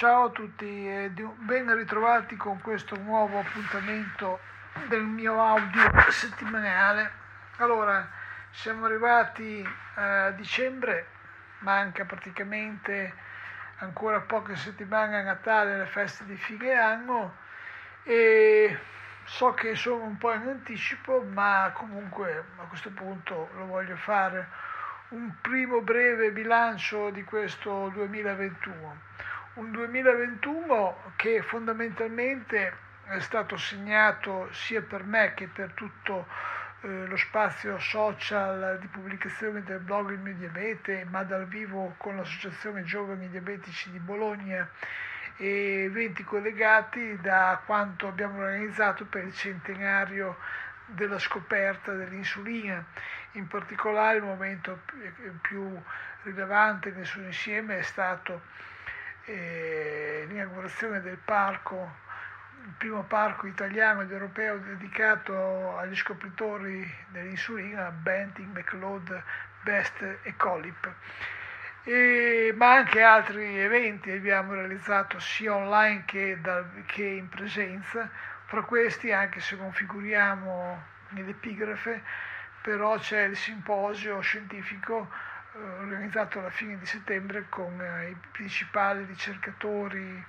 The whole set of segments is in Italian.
Ciao a tutti e ben ritrovati con questo nuovo appuntamento del mio audio settimanale. Allora, siamo arrivati a dicembre, manca praticamente ancora poche settimane a Natale, le feste di fine anno e so che sono un po' in anticipo, ma comunque a questo punto lo voglio fare un primo breve bilancio di questo 2021. Un 2021 che fondamentalmente è stato segnato sia per me che per tutto eh, lo spazio social di pubblicazione del blog Il mio diabete, ma dal vivo con l'Associazione Giovani Diabetici di Bologna e eventi collegati da quanto abbiamo organizzato per il centenario della scoperta dell'insulina. In particolare il momento più rilevante nel suo insieme è stato l'inaugurazione del parco il primo parco italiano ed europeo dedicato agli scopritori dell'insulina, Benting, McLeod, Best e Colip. E, ma anche altri eventi abbiamo realizzato sia online che, da, che in presenza, fra questi anche se non figuriamo nell'epigrafe, però c'è il simposio scientifico organizzato alla fine di settembre con eh, i principali ricercatori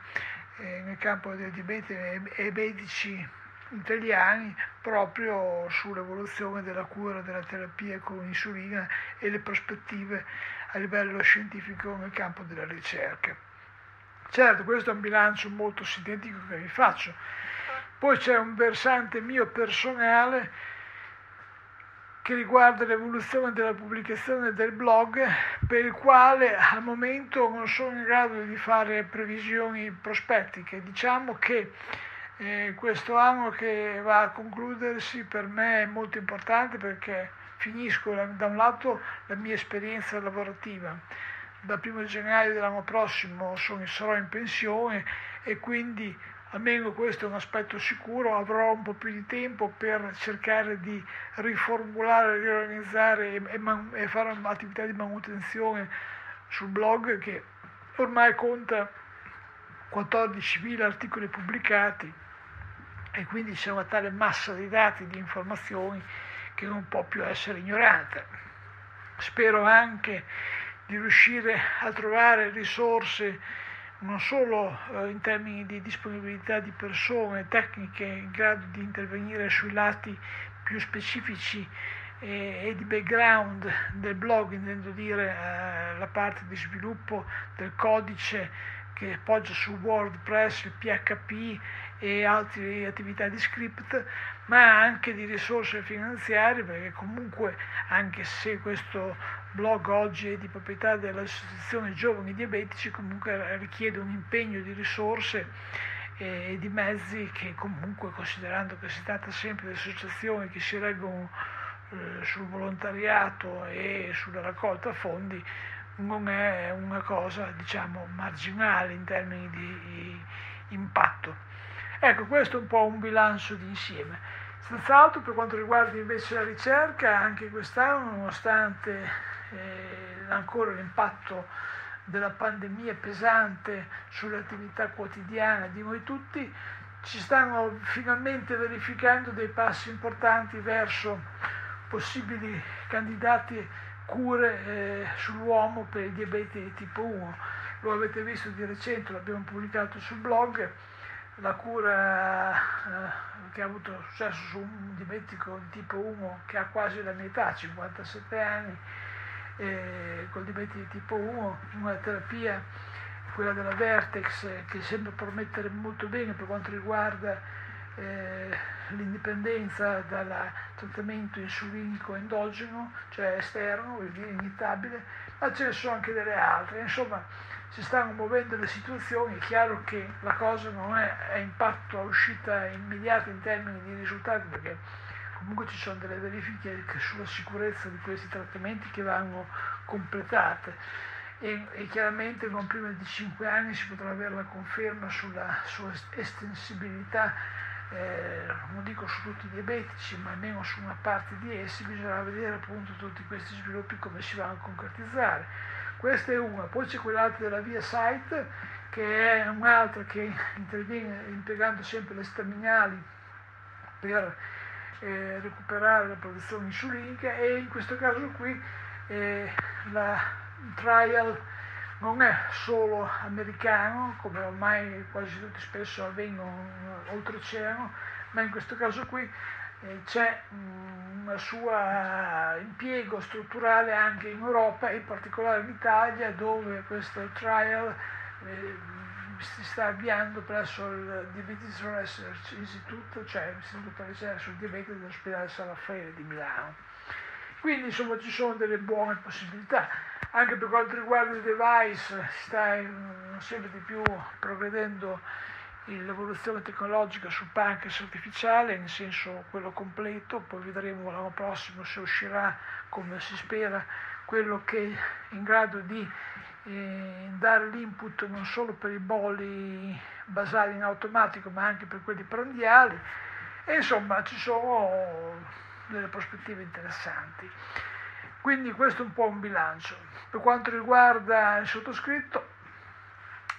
eh, nel campo del diabete e medici italiani proprio sull'evoluzione della cura della terapia con insulina e le prospettive a livello scientifico nel campo della ricerca. Certo, questo è un bilancio molto sintetico che vi faccio. Poi c'è un versante mio personale che riguarda l'evoluzione della pubblicazione del blog, per il quale al momento non sono in grado di fare previsioni prospettiche. Diciamo che eh, questo anno che va a concludersi per me è molto importante perché finisco da un lato la mia esperienza lavorativa. Dal primo gennaio dell'anno prossimo sono, sarò in pensione e quindi almeno questo è un aspetto sicuro, avrò un po' più di tempo per cercare di riformulare, riorganizzare e, e, man, e fare un'attività di manutenzione sul blog che ormai conta 14.000 articoli pubblicati e quindi c'è una tale massa di dati, di informazioni che non può più essere ignorata. Spero anche di riuscire a trovare risorse non solo eh, in termini di disponibilità di persone, tecniche in grado di intervenire sui lati più specifici eh, e di background del blog, intendo dire eh, la parte di sviluppo del codice che poggia su WordPress, PHP e altre attività di script, ma anche di risorse finanziarie, perché comunque anche se questo blog oggi è di proprietà dell'Associazione Giovani Diabetici, comunque richiede un impegno di risorse e di mezzi che comunque, considerando che si tratta sempre di associazioni che si reggono eh, sul volontariato e sulla raccolta fondi, non è una cosa diciamo marginale in termini di impatto. Ecco, questo è un po' un bilancio d'insieme. Senz'altro per quanto riguarda invece la ricerca, anche quest'anno, nonostante eh, ancora l'impatto della pandemia pesante sulle attività quotidiane di noi tutti, ci stanno finalmente verificando dei passi importanti verso possibili candidati cure eh, sull'uomo per il diabete di tipo 1. Lo avete visto di recente, l'abbiamo pubblicato sul blog, la cura eh, che ha avuto successo su un diabetico di tipo 1 che ha quasi la mia età, 57 anni, eh, col diabete di tipo 1, una terapia, quella della Vertex, che sembra promettere molto bene per quanto riguarda eh, l'indipendenza dal trattamento insulinico endogeno, cioè esterno, iniettabile, ma ce ne sono anche delle altre. Insomma, si stanno muovendo le situazioni, è chiaro che la cosa non è a impatto a uscita immediata in termini di risultati perché comunque ci sono delle verifiche sulla sicurezza di questi trattamenti che vanno completate. E, e chiaramente non prima di 5 anni si potrà avere la conferma sulla sua estensibilità eh, non dico su tutti i diabetici, ma almeno su una parte di essi, bisognerà vedere appunto tutti questi sviluppi come si vanno a concretizzare. Questa è una, poi c'è quell'altra della via site che è un'altra che interviene impiegando sempre le staminali per eh, recuperare la produzione insulinica e in questo caso qui eh, la trial non è solo americano, come ormai quasi tutti spesso avvengono oltreoceano, ma in questo caso qui eh, c'è mm, un suo impiego strutturale anche in Europa in particolare in Italia dove questo trial eh, si sta avviando presso il Diabetes Research Institute, cioè l'Istituto per ricerca sul diabete dell'ospedale San Raffaele di Milano. Quindi insomma ci sono delle buone possibilità. Anche per quanto riguarda i device sta sempre di più progredendo l'evoluzione tecnologica sul pancreas artificiale, in senso quello completo, poi vedremo l'anno prossimo se uscirà, come si spera, quello che è in grado di eh, dare l'input non solo per i bolli basali in automatico, ma anche per quelli prandiali. E insomma ci sono delle prospettive interessanti. Quindi questo è un po' un bilancio. Per quanto riguarda il sottoscritto,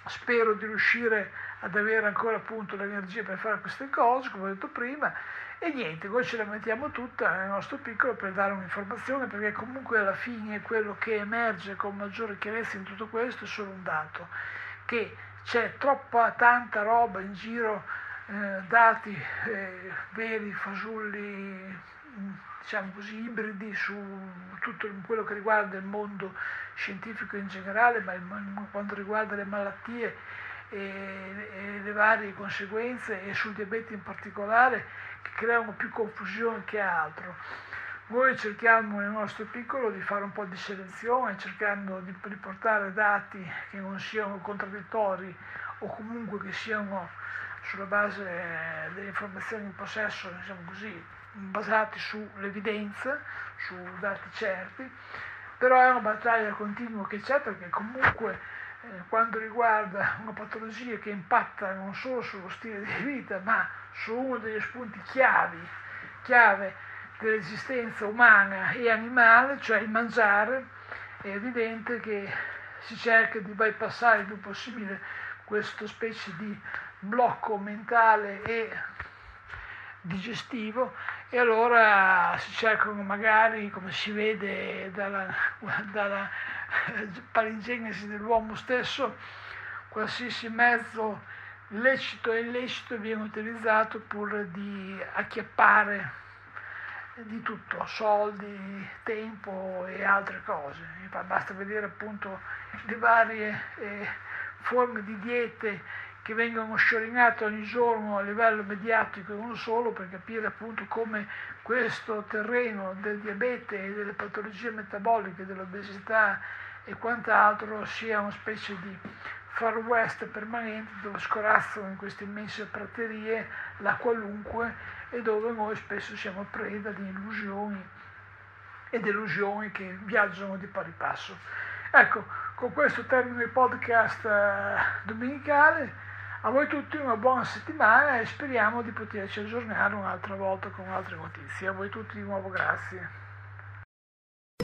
spero di riuscire ad avere ancora appunto l'energia per fare queste cose, come ho detto prima, e niente, noi ce la mettiamo tutta nel nostro piccolo per dare un'informazione, perché comunque alla fine quello che emerge con maggiore chiarezza in tutto questo è solo un dato, che c'è troppa tanta roba in giro, eh, dati eh, veri, fasulli, diciamo così, ibridi su tutto quello che riguarda il mondo scientifico in generale, ma quanto riguarda le malattie e, e le varie conseguenze e sul diabete in particolare che creano più confusione che altro. Noi cerchiamo nel nostro piccolo di fare un po' di selezione, cercando di riportare dati che non siano contraddittori o comunque che siano sulla base delle informazioni in possesso, diciamo così, basati sull'evidenza, su dati certi, però è una battaglia continua che c'è perché comunque quando riguarda una patologia che impatta non solo sullo stile di vita, ma su uno degli spunti chiavi, chiave dell'esistenza umana e animale, cioè il mangiare, è evidente che si cerca di bypassare il più possibile questa specie di blocco mentale e digestivo e allora si cercano magari, come si vede dalla, dalla palingenesi dell'uomo stesso, qualsiasi mezzo lecito e illecito viene utilizzato pur di acchiappare di tutto, soldi, tempo e altre cose. Basta vedere appunto le varie eh, forme di diete che vengono sciorinate ogni giorno a livello mediatico e non solo per capire appunto come questo terreno del diabete e delle patologie metaboliche, dell'obesità e quant'altro sia una specie di far west permanente dove scorazzano in queste immense praterie la qualunque e dove noi spesso siamo preda di illusioni e delusioni che viaggiano di pari passo. Ecco, con questo termino il podcast eh, domenicale. A voi tutti una buona settimana e speriamo di poterci aggiornare un'altra volta con altre notizie. A voi tutti di nuovo grazie.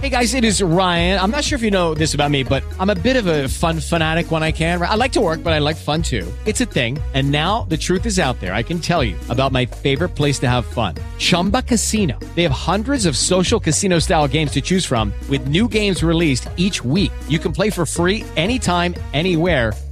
Hey guys, it is Ryan. I'm not sure if you know this about me, but I'm a bit of a fun fanatic when I can. I like to work, but I like fun too. It's a thing. And now the truth is out there. I can tell you about my favorite place to have fun. Chumba Casino. They have hundreds of social casino style games to choose from with new games released each week. You can play for free anytime, anywhere